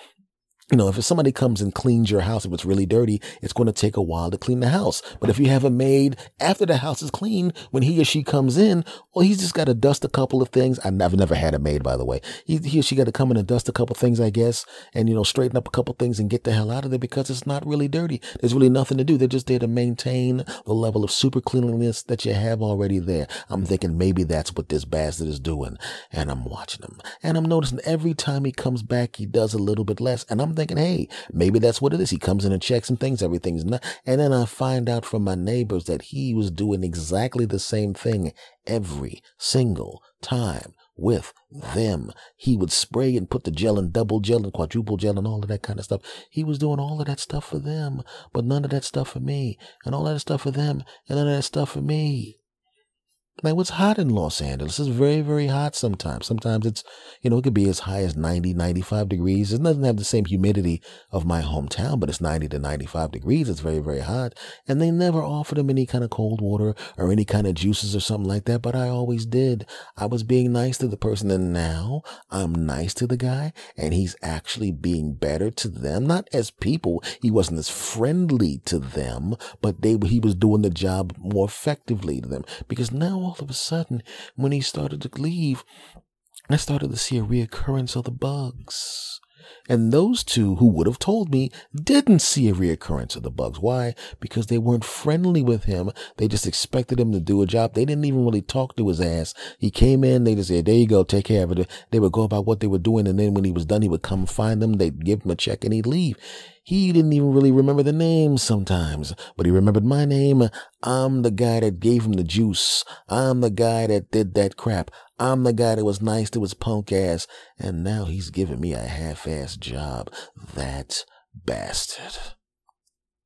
you know, if somebody comes and cleans your house, if it's really dirty, it's going to take a while to clean the house. But if you have a maid after the house is clean, when he or she comes in, well, he's just got to dust a couple of things. I've never had a maid, by the way. He, he or she got to come in and dust a couple of things, I guess, and, you know, straighten up a couple of things and get the hell out of there because it's not really dirty. There's really nothing to do. They're just there to maintain the level of super cleanliness that you have already there. I'm thinking maybe that's what this bastard is doing. And I'm watching him. And I'm noticing every time he comes back, he does a little bit less. And I'm thinking, hey, maybe that's what it is. He comes in and checks some things, everything's not. And then I find out from my neighbors that he was doing exactly the same thing every single time with them. He would spray and put the gel and double gel and quadruple gel and all of that kind of stuff. He was doing all of that stuff for them, but none of that stuff for me, and all that stuff for them, and none of that stuff for me. Like it's hot in Los Angeles. It's very, very hot sometimes. Sometimes it's, you know, it could be as high as 90, 95 degrees. It doesn't have the same humidity of my hometown, but it's 90 to 95 degrees. It's very, very hot. And they never offered him any kind of cold water or any kind of juices or something like that, but I always did. I was being nice to the person and now I'm nice to the guy and he's actually being better to them. Not as people. He wasn't as friendly to them, but they, he was doing the job more effectively to them because now all of a sudden, when he started to leave, I started to see a reoccurrence of the bugs. And those two who would have told me didn't see a reoccurrence of the bugs. Why? Because they weren't friendly with him. They just expected him to do a job. They didn't even really talk to his ass. He came in, they just said, there you go, take care of it. They would go about what they were doing. And then when he was done, he would come find them. They'd give him a check and he'd leave. He didn't even really remember the name sometimes, but he remembered my name. I'm the guy that gave him the juice. I'm the guy that did that crap. I'm the guy that was nice to his punk ass. And now he's giving me a half-ass job. That bastard.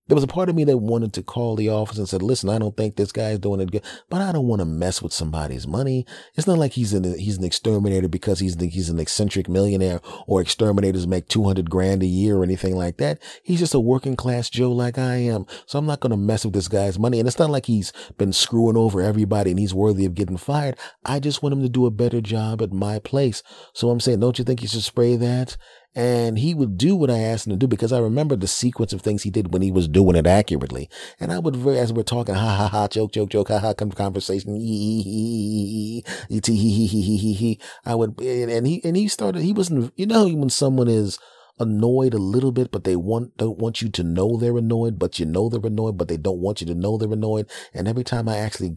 There was a part of me that wanted to call the office and said, listen, I don't think this guy's doing it good, but I don't want to mess with somebody's money. It's not like he's an, he's an exterminator because he's, the, he's an eccentric millionaire or exterminators make 200 grand a year or anything like that. He's just a working class Joe like I am. So I'm not going to mess with this guy's money. And it's not like he's been screwing over everybody and he's worthy of getting fired. I just want him to do a better job at my place. So I'm saying, don't you think you should spray that? And he would do what I asked him to do because I remember the sequence of things he did when he was doing it accurately. And I would, as we're talking, ha ha ha, joke, joke, joke, ha ha, conversation, I would, and he, and he started, he wasn't, you know, when someone is, annoyed a little bit, but they want don't want you to know they're annoyed, but you know they're annoyed, but they don't want you to know they're annoyed. And every time I actually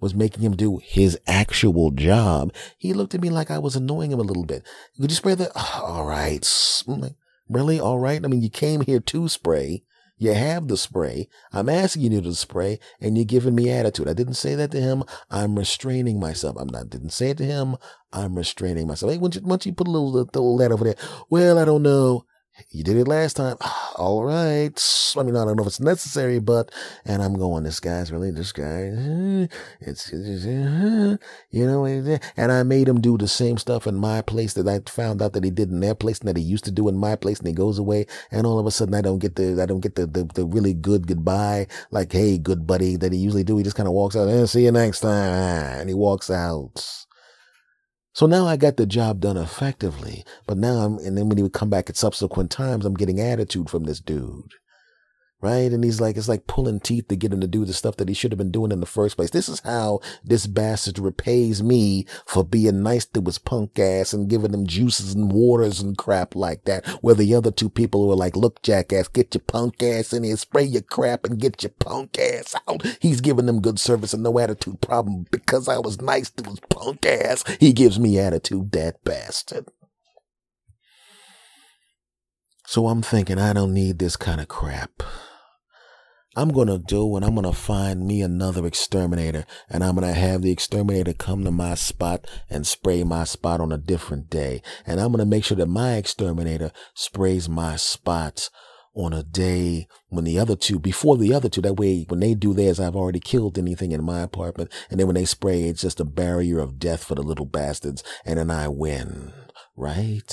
was making him do his actual job, he looked at me like I was annoying him a little bit. Could you spray that? Oh, all right. Like, mm, really? All right. I mean, you came here to spray. You have the spray. I'm asking you to spray and you're giving me attitude. I didn't say that to him. I'm restraining myself. I'm not, didn't say it to him. I'm restraining myself. Hey, once you, once you put a little, little that over there, well, I don't know. You did it last time. All right. I mean, I don't know if it's necessary, but, and I'm going, this guy's really, this guy, it's, it's you know, and I made him do the same stuff in my place that I found out that he did in their place and that he used to do in my place and he goes away. And all of a sudden I don't get the, I don't get the, the, the really good goodbye, like, hey, good buddy that he usually do. He just kind of walks out and eh, see you next time. And he walks out. So now I got the job done effectively, but now I'm, and then when he would come back at subsequent times, I'm getting attitude from this dude right? And he's like, it's like pulling teeth to get him to do the stuff that he should have been doing in the first place. This is how this bastard repays me for being nice to his punk ass and giving him juices and waters and crap like that. Where the other two people were like, look, jackass, get your punk ass in here, spray your crap and get your punk ass out. He's giving them good service and no attitude problem because I was nice to his punk ass. He gives me attitude, that bastard. So I'm thinking I don't need this kind of crap. I'm going to do and I'm going to find me another exterminator and I'm going to have the exterminator come to my spot and spray my spot on a different day. And I'm going to make sure that my exterminator sprays my spots on a day when the other two, before the other two, that way when they do theirs, I've already killed anything in my apartment. And then when they spray, it's just a barrier of death for the little bastards. And then I win, right?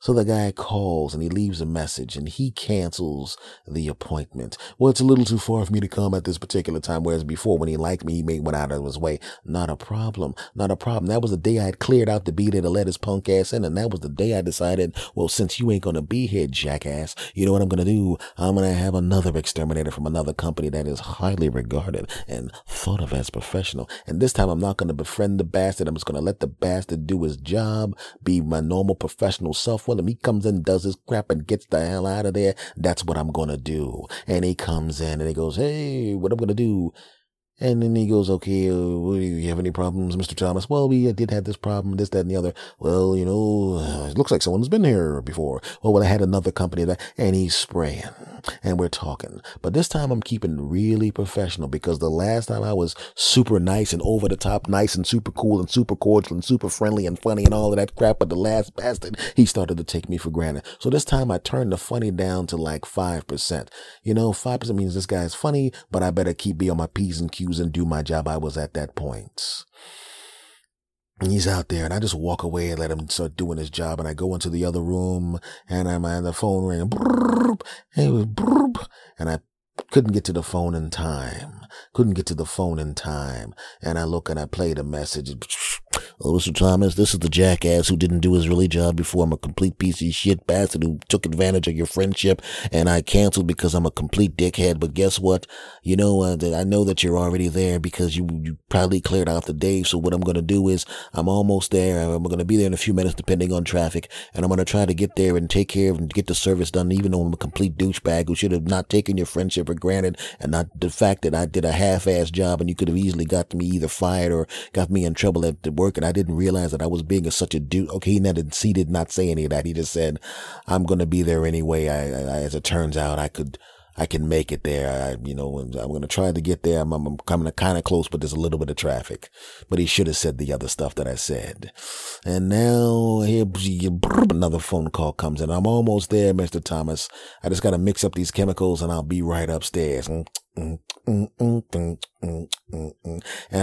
So the guy calls and he leaves a message and he cancels the appointment. Well, it's a little too far for me to come at this particular time, whereas before when he liked me, he made went out of his way. Not a problem. Not a problem. That was the day I had cleared out to be there to let his punk ass in. And that was the day I decided, well, since you ain't going to be here, jackass, you know what I'm going to do? I'm going to have another exterminator from another company that is highly regarded and thought of as professional. And this time I'm not going to befriend the bastard. I'm just going to let the bastard do his job, be my normal professional self him. He comes in, does his crap, and gets the hell out of there. That's what I'm gonna do. And he comes in and he goes, Hey, what I'm gonna do? And then he goes, okay, uh, do you have any problems, Mr. Thomas? Well, we uh, did have this problem, this, that, and the other. Well, you know, uh, it looks like someone's been here before. Oh, well, I had another company that, and he's spraying and we're talking. But this time I'm keeping really professional because the last time I was super nice and over the top nice and super cool and super cordial and super friendly and funny and all of that crap. But the last bastard, he started to take me for granted. So this time I turned the funny down to like 5%. You know, 5% means this guy's funny, but I better keep be on my P's and Q's and do my job. I was at that point. And he's out there and I just walk away and let him start doing his job. And I go into the other room and I'm on the phone ring and, was and I couldn't get to the phone in time. Couldn't get to the phone in time. And I look and I play the message. Mr. Thomas, this is the jackass who didn't do his really job before. I'm a complete piece of shit bastard who took advantage of your friendship and I canceled because I'm a complete dickhead. But guess what? You know, uh, I know that you're already there because you, you probably cleared out the day. So what I'm going to do is I'm almost there. I'm going to be there in a few minutes depending on traffic and I'm going to try to get there and take care of and get the service done even though I'm a complete douchebag who should have not taken your friendship for granted and not the fact that I did a half-ass job and you could have easily got me either fired or got me in trouble at the work and I didn't realize that I was being a, such a dude. Okay, he, did, he did not say any of that. He just said, I'm going to be there anyway. I, I, as it turns out, I could, I can make it there. I, you know, I'm going to try to get there. I'm, I'm coming kind of close, but there's a little bit of traffic. But he should have said the other stuff that I said. And now here, another phone call comes in. I'm almost there, Mr. Thomas. I just got to mix up these chemicals and I'll be right upstairs. Mm. And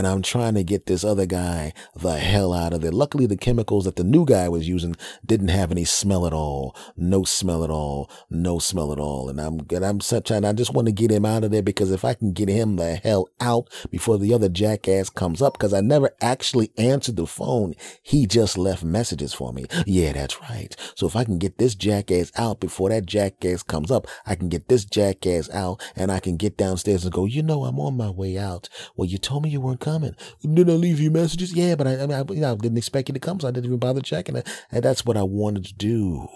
I'm trying to get this other guy the hell out of there. Luckily, the chemicals that the new guy was using didn't have any smell at all. No smell at all. No smell at all. And I'm, and I'm trying, I just want to get him out of there because if I can get him the hell out before the other jackass comes up, because I never actually answered the phone. He just left messages for me. Yeah, that's right. So if I can get this jackass out before that jackass comes up, I can get this jackass out and I can get down downstairs and go, you know, I'm on my way out. Well, you told me you weren't coming. Did I leave you messages? Yeah, but I, I mean, I, you know, I didn't expect you to come, so I didn't even bother checking it. And that's what I wanted to do.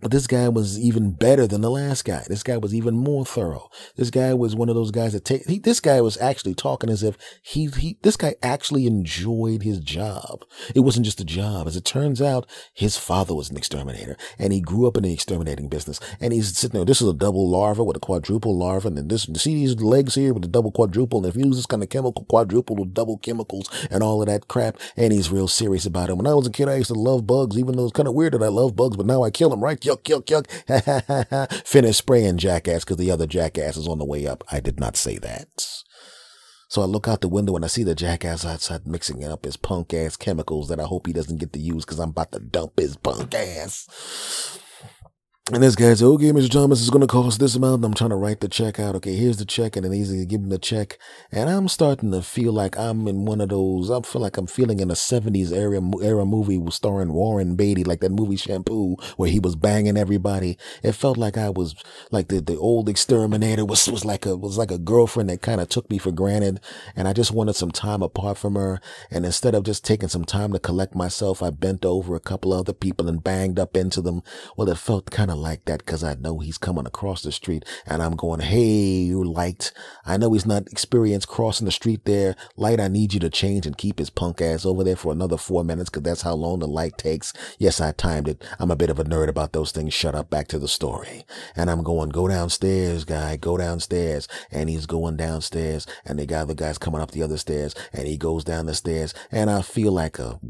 But this guy was even better than the last guy. This guy was even more thorough. This guy was one of those guys that take, he, this guy was actually talking as if he, he, this guy actually enjoyed his job. It wasn't just a job. As it turns out, his father was an exterminator and he grew up in the exterminating business. And he's sitting there. This is a double larva with a quadruple larva. And then this, see these legs here with the double quadruple. And if you use this kind of chemical quadruple with double chemicals and all of that crap, and he's real serious about it. When I was a kid, I used to love bugs, even though it's kind of weird that I love bugs, but now I kill them, right? Yuck, yuck, yuck. Finish spraying jackass because the other jackass is on the way up. I did not say that. So I look out the window and I see the jackass outside mixing up his punk ass chemicals that I hope he doesn't get to use because I'm about to dump his punk ass. And this guy said, okay, Mr. Thomas, it's going to cost this amount. I'm trying to write the check out. Okay, here's the check. And then he's going to give him the check. And I'm starting to feel like I'm in one of those, I feel like I'm feeling in a 70s era, era movie starring Warren Beatty, like that movie Shampoo, where he was banging everybody. It felt like I was like the, the old exterminator was, was like a, was like a girlfriend that kind of took me for granted. And I just wanted some time apart from her. And instead of just taking some time to collect myself, I bent over a couple other people and banged up into them. Well, it felt kind of like that because I know he's coming across the street and I'm going, Hey, you light. I know he's not experienced crossing the street there. Light, I need you to change and keep his punk ass over there for another four minutes because that's how long the light takes. Yes, I timed it. I'm a bit of a nerd about those things. Shut up. Back to the story. And I'm going, go downstairs, guy, go downstairs. And he's going downstairs and the guy, the guy's coming up the other stairs and he goes down the stairs and I feel like a,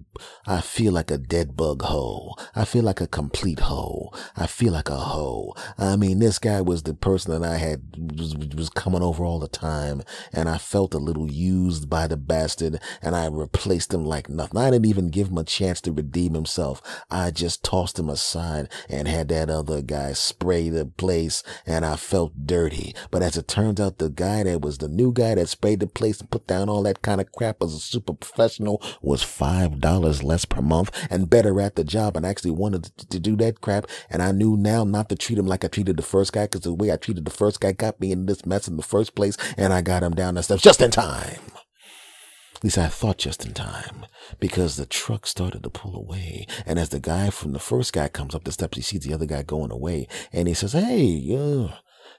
I feel like a dead bug hole. I feel like a complete hole. I feel like a hoe. I mean, this guy was the person that I had was, was coming over all the time, and I felt a little used by the bastard, and I replaced him like nothing. I didn't even give him a chance to redeem himself. I just tossed him aside and had that other guy spray the place, and I felt dirty. But as it turns out, the guy that was the new guy that sprayed the place and put down all that kind of crap as a super professional was five dollars less per month and better at the job, and actually wanted to do that crap. And I knew now not to treat him like I treated the first guy, because the way I treated the first guy got me in this mess in the first place, and I got him down the steps just in time. At least I thought just in time, because the truck started to pull away. And as the guy from the first guy comes up the steps, he sees the other guy going away, and he says, "Hey, uh,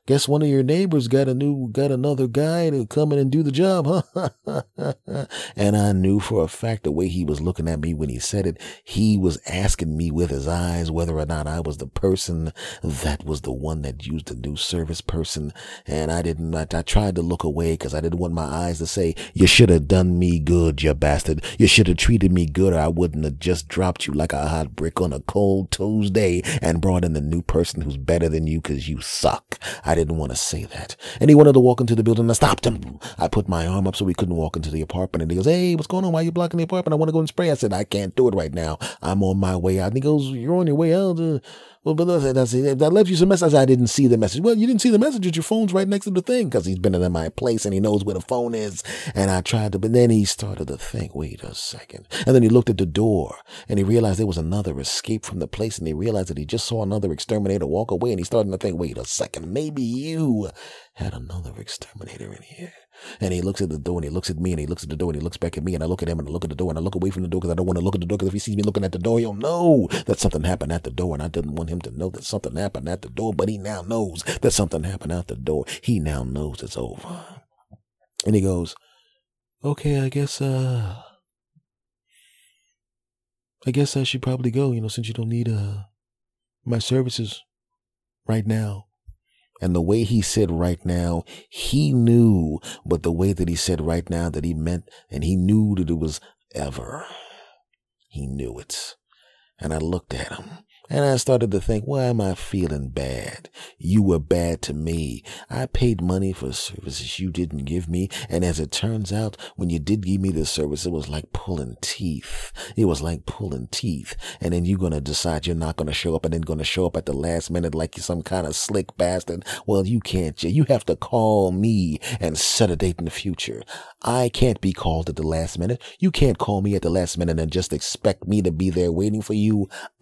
Guess one of your neighbors got a new, got another guy to come in and do the job, huh? and I knew for a fact the way he was looking at me when he said it, he was asking me with his eyes whether or not I was the person that was the one that used the new service person. And I didn't, I, I tried to look away because I didn't want my eyes to say, you should have done me good, you bastard. You should have treated me good or I wouldn't have just dropped you like a hot brick on a cold Tuesday and brought in the new person who's better than you because you suck. I didn't want to say that. And he wanted to walk into the building. and I stopped him. I put my arm up so he couldn't walk into the apartment. And he goes, Hey, what's going on? Why are you blocking the apartment? I want to go and spray. I said, I can't do it right now. I'm on my way out. And he goes, You're on your way out. Well, but that left you some message. I didn't see the message. Well, you didn't see the message. Your phone's right next to the thing because he's been in my place and he knows where the phone is. And I tried to, but then he started to think, wait a second. And then he looked at the door and he realized there was another escape from the place and he realized that he just saw another exterminator walk away and he started to think, wait a second, maybe you had another exterminator in here. And he looks at the door and he looks at me and he looks at the door and he looks back at me and I look at him and I look at the door and I look away from the door because I don't want to look at the door because if he sees me looking at the door, he'll know that something happened at the door and I didn't want him to know that something happened at the door, but he now knows that something happened at the door. He now knows it's over. And he goes, okay, I guess, uh, I guess I should probably go, you know, since you don't need, uh, my services right now. And the way he said right now, he knew, but the way that he said right now that he meant, and he knew that it was ever. He knew it. And I looked at him and I started to think, why am I feeling bad? You were bad to me. I paid money for services you didn't give me. And as it turns out, when you did give me the service, it was like pulling teeth. It was like pulling teeth. And then you're going to decide you're not going to show up and then going to show up at the last minute like you're some kind of slick bastard. Well, you can't. You have to call me and set a date in the future. I can't be called at the last minute. You can't call me at the last minute and just expect me to be there waiting for you.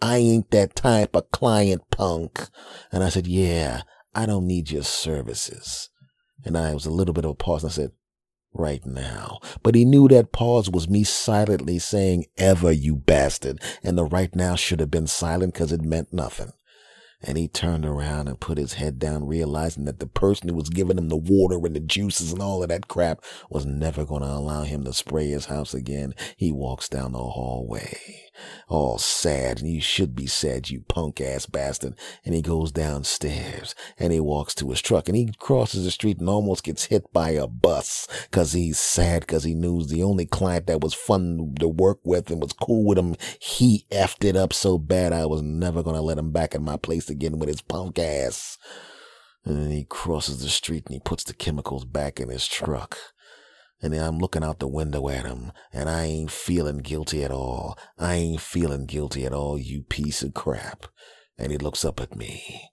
I ain't that type of client punk. And I said, yeah, I don't need your services. And I was a little bit of a pause and I said, right now. But he knew that pause was me silently saying, ever, you bastard. And the right now should have been silent because it meant nothing. And he turned around and put his head down, realizing that the person who was giving him the water and the juices and all of that crap was never going to allow him to spray his house again. He walks down the hallway all sad, and you should be sad, you punk ass bastard. And he goes downstairs and he walks to his truck and he crosses the street and almost gets hit by a bus because he's sad because he knew the only client that was fun to work with and was cool with him, he effed it up so bad I was never going to let him back in my place again with his punk ass. And then he crosses the street and he puts the chemicals back in his truck. And I'm looking out the window at him, and I ain't feeling guilty at all. I ain't feeling guilty at all, you piece of crap. And he looks up at me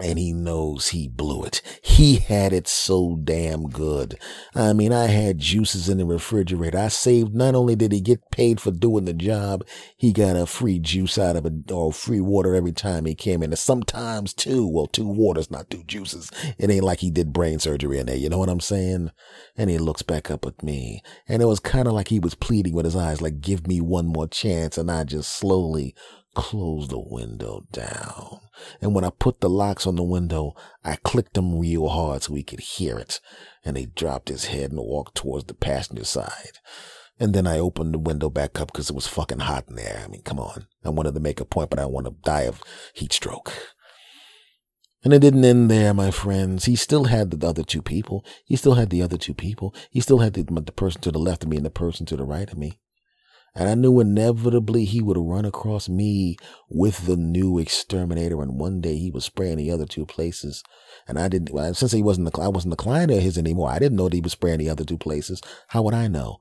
and he knows he blew it. He had it so damn good. I mean, I had juices in the refrigerator. I saved, not only did he get paid for doing the job, he got a free juice out of it or free water every time he came in. And sometimes two, well, two waters, not two juices. It ain't like he did brain surgery in there. You know what I'm saying? And he looks back up at me and it was kind of like he was pleading with his eyes, like, give me one more chance. And I just slowly closed the window down. And when I put the locks on the window, I clicked them real hard so he could hear it. And he dropped his head and walked towards the passenger side. And then I opened the window back up because it was fucking hot in there. I mean, come on. I wanted to make a point, but I want to die of heat stroke. And it didn't end there, my friends. He still had the other two people. He still had the other two people. He still had the, the person to the left of me and the person to the right of me. And I knew inevitably he would run across me with the new exterminator. And one day he was spraying the other two places. And I didn't, well, since he wasn't the, I wasn't the client of his anymore. I didn't know that he was spraying the other two places. How would I know?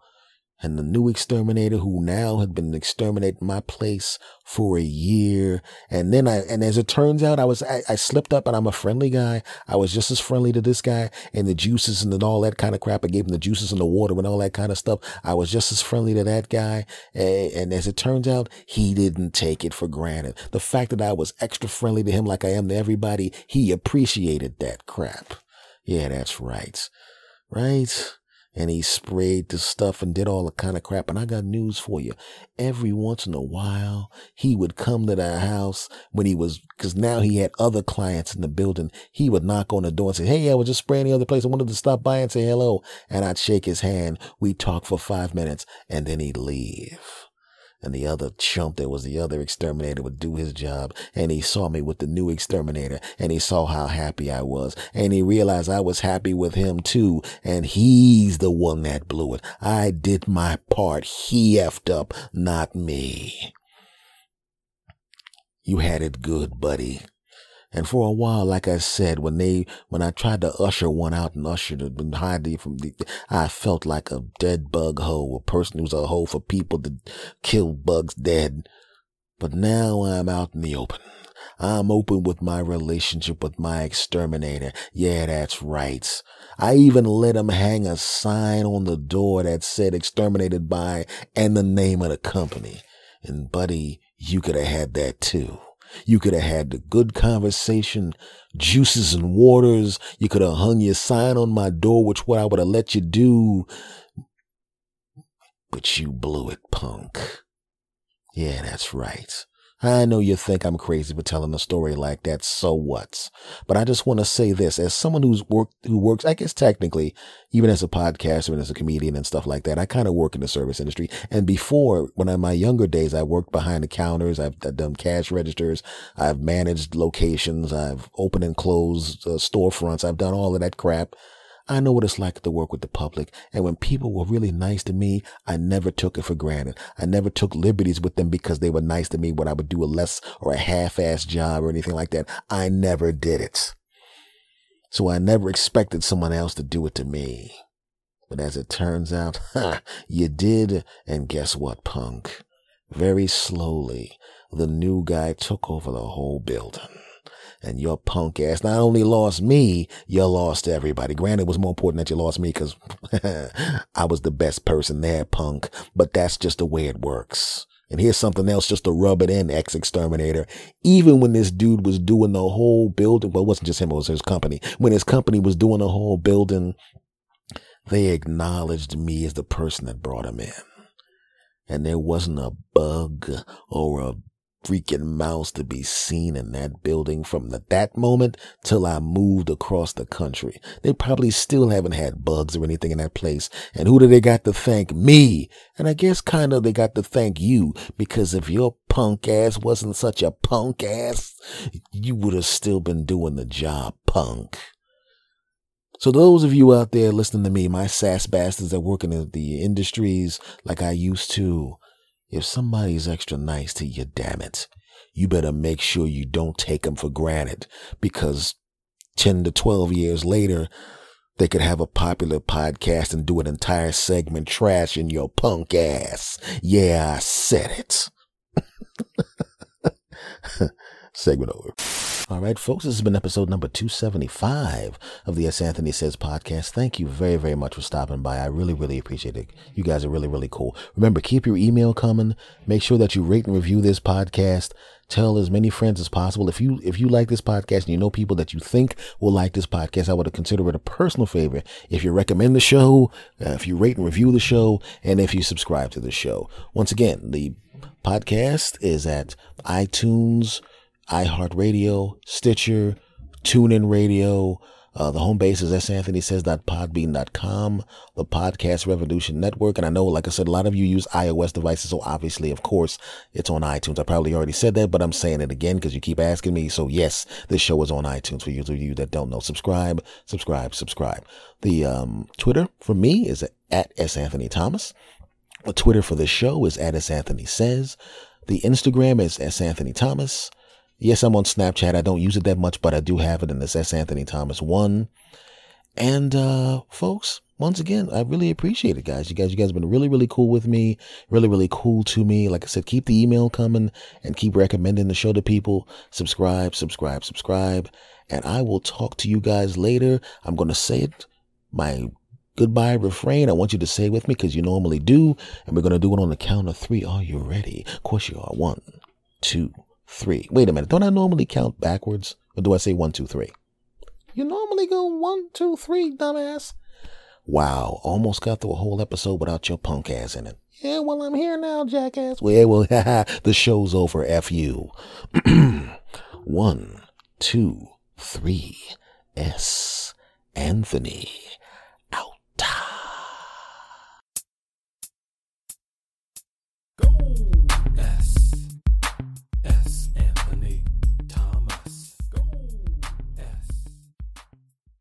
And the new exterminator who now had been exterminating my place for a year. And then I, and as it turns out, I was, I, I, slipped up and I'm a friendly guy. I was just as friendly to this guy and the juices and all that kind of crap. I gave him the juices and the water and all that kind of stuff. I was just as friendly to that guy. And, and as it turns out, he didn't take it for granted. The fact that I was extra friendly to him like I am to everybody, he appreciated that crap. Yeah, that's right. Right? And he sprayed the stuff and did all the kind of crap. And I got news for you. Every once in a while, he would come to the house when he was, cause now he had other clients in the building. He would knock on the door and say, Hey, I was just spraying the other place. I wanted to stop by and say hello. And I'd shake his hand. We'd talk for five minutes and then he'd leave and the other chump that was the other exterminator would do his job. And he saw me with the new exterminator and he saw how happy I was. And he realized I was happy with him too. And he's the one that blew it. I did my part. He effed up, not me. You had it good, buddy. And for a while, like I said, when they, when I tried to usher one out and usher and hide from the, I felt like a dead bug hoe, a person who's a hoe for people to kill bugs dead. But now I'm out in the open. I'm open with my relationship with my exterminator. Yeah, that's right. I even let him hang a sign on the door that said exterminated by and the name of the company. And buddy, you could have had that too. You could have had the good conversation, juices and waters. You could have hung your sign on my door, which what I would have let you do. But you blew it, punk. Yeah, that's right. I know you think I'm crazy for telling a story like that. So what? But I just want to say this as someone who's worked, who works, I guess technically, even as a podcaster and as a comedian and stuff like that, I kind of work in the service industry. And before, when in my younger days, I worked behind the counters. I've, I've done cash registers. I've managed locations. I've opened and closed uh, storefronts. I've done all of that crap. I know what it's like to work with the public. And when people were really nice to me, I never took it for granted. I never took liberties with them because they were nice to me when I would do a less or a half-ass job or anything like that. I never did it. So I never expected someone else to do it to me. But as it turns out, ha, you did. And guess what, punk? Very slowly, the new guy took over the whole building and your punk ass not only lost me, you lost everybody. Granted, it was more important that you lost me because I was the best person there, punk. But that's just the way it works. And here's something else just to rub it in, ex exterminator. Even when this dude was doing the whole building, well, it wasn't just him, it was his company. When his company was doing the whole building, they acknowledged me as the person that brought him in. And there wasn't a bug or a freaking mouse to be seen in that building from the, that moment till I moved across the country. They probably still haven't had bugs or anything in that place. And who do they got to thank? Me. And I guess kind of they got to thank you because if your punk ass wasn't such a punk ass, you would have still been doing the job, punk. So those of you out there listening to me, my sass bastards that work in the industries like I used to, if somebody's extra nice to you, damn it, you better make sure you don't take them for granted because 10 to 12 years later, they could have a popular podcast and do an entire segment trashing your punk ass. Yeah, I said it. segment over. All right, folks, this has been episode number 275 of the S. Anthony Says podcast. Thank you very, very much for stopping by. I really, really appreciate it. You guys are really, really cool. Remember, keep your email coming. Make sure that you rate and review this podcast. Tell as many friends as possible. If you if you like this podcast and you know people that you think will like this podcast, I would consider it a personal favor if you recommend the show, uh, if you rate and review the show, and if you subscribe to the show. Once again, the podcast is at iTunes iHeartRadio, Stitcher, TuneIn Radio. Uh, the home base is santhonysays.podbean.com, the Podcast Revolution Network. And I know, like I said, a lot of you use iOS devices. So obviously, of course, it's on iTunes. I probably already said that, but I'm saying it again because you keep asking me. So yes, this show is on iTunes for you, of you that don't know. Subscribe, subscribe, subscribe. The um, Twitter for me is at S. Anthony Thomas. The Twitter for the show is at S Anthony Says. The Instagram is S Anthony Thomas. Yes, I'm on Snapchat. I don't use it that much, but I do have it, and it's S Anthony Thomas one. And uh, folks, once again, I really appreciate it, guys. You guys, you guys have been really, really cool with me. Really, really cool to me. Like I said, keep the email coming and keep recommending the show to people. Subscribe, subscribe, subscribe. And I will talk to you guys later. I'm going to say it, my goodbye refrain. I want you to say with me because you normally do. And we're going to do it on the count of three. Are you ready? Of course you are. One, two, three. Wait a minute. Don't I normally count backwards? Or do I say one, two, three? You normally go one, two, three, dumbass. Wow, almost got through a whole episode without your punk ass in it. Yeah, well, I'm here now, jackass. Well, well, the show's over. F you. One, two, three. S. Anthony